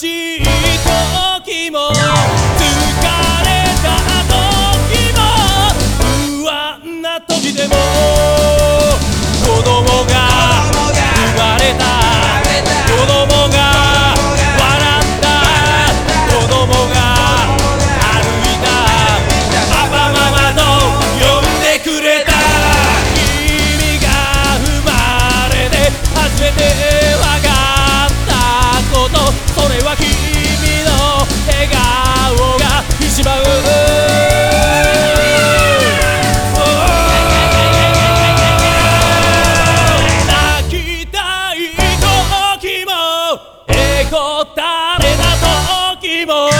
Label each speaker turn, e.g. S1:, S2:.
S1: see 誰だと希望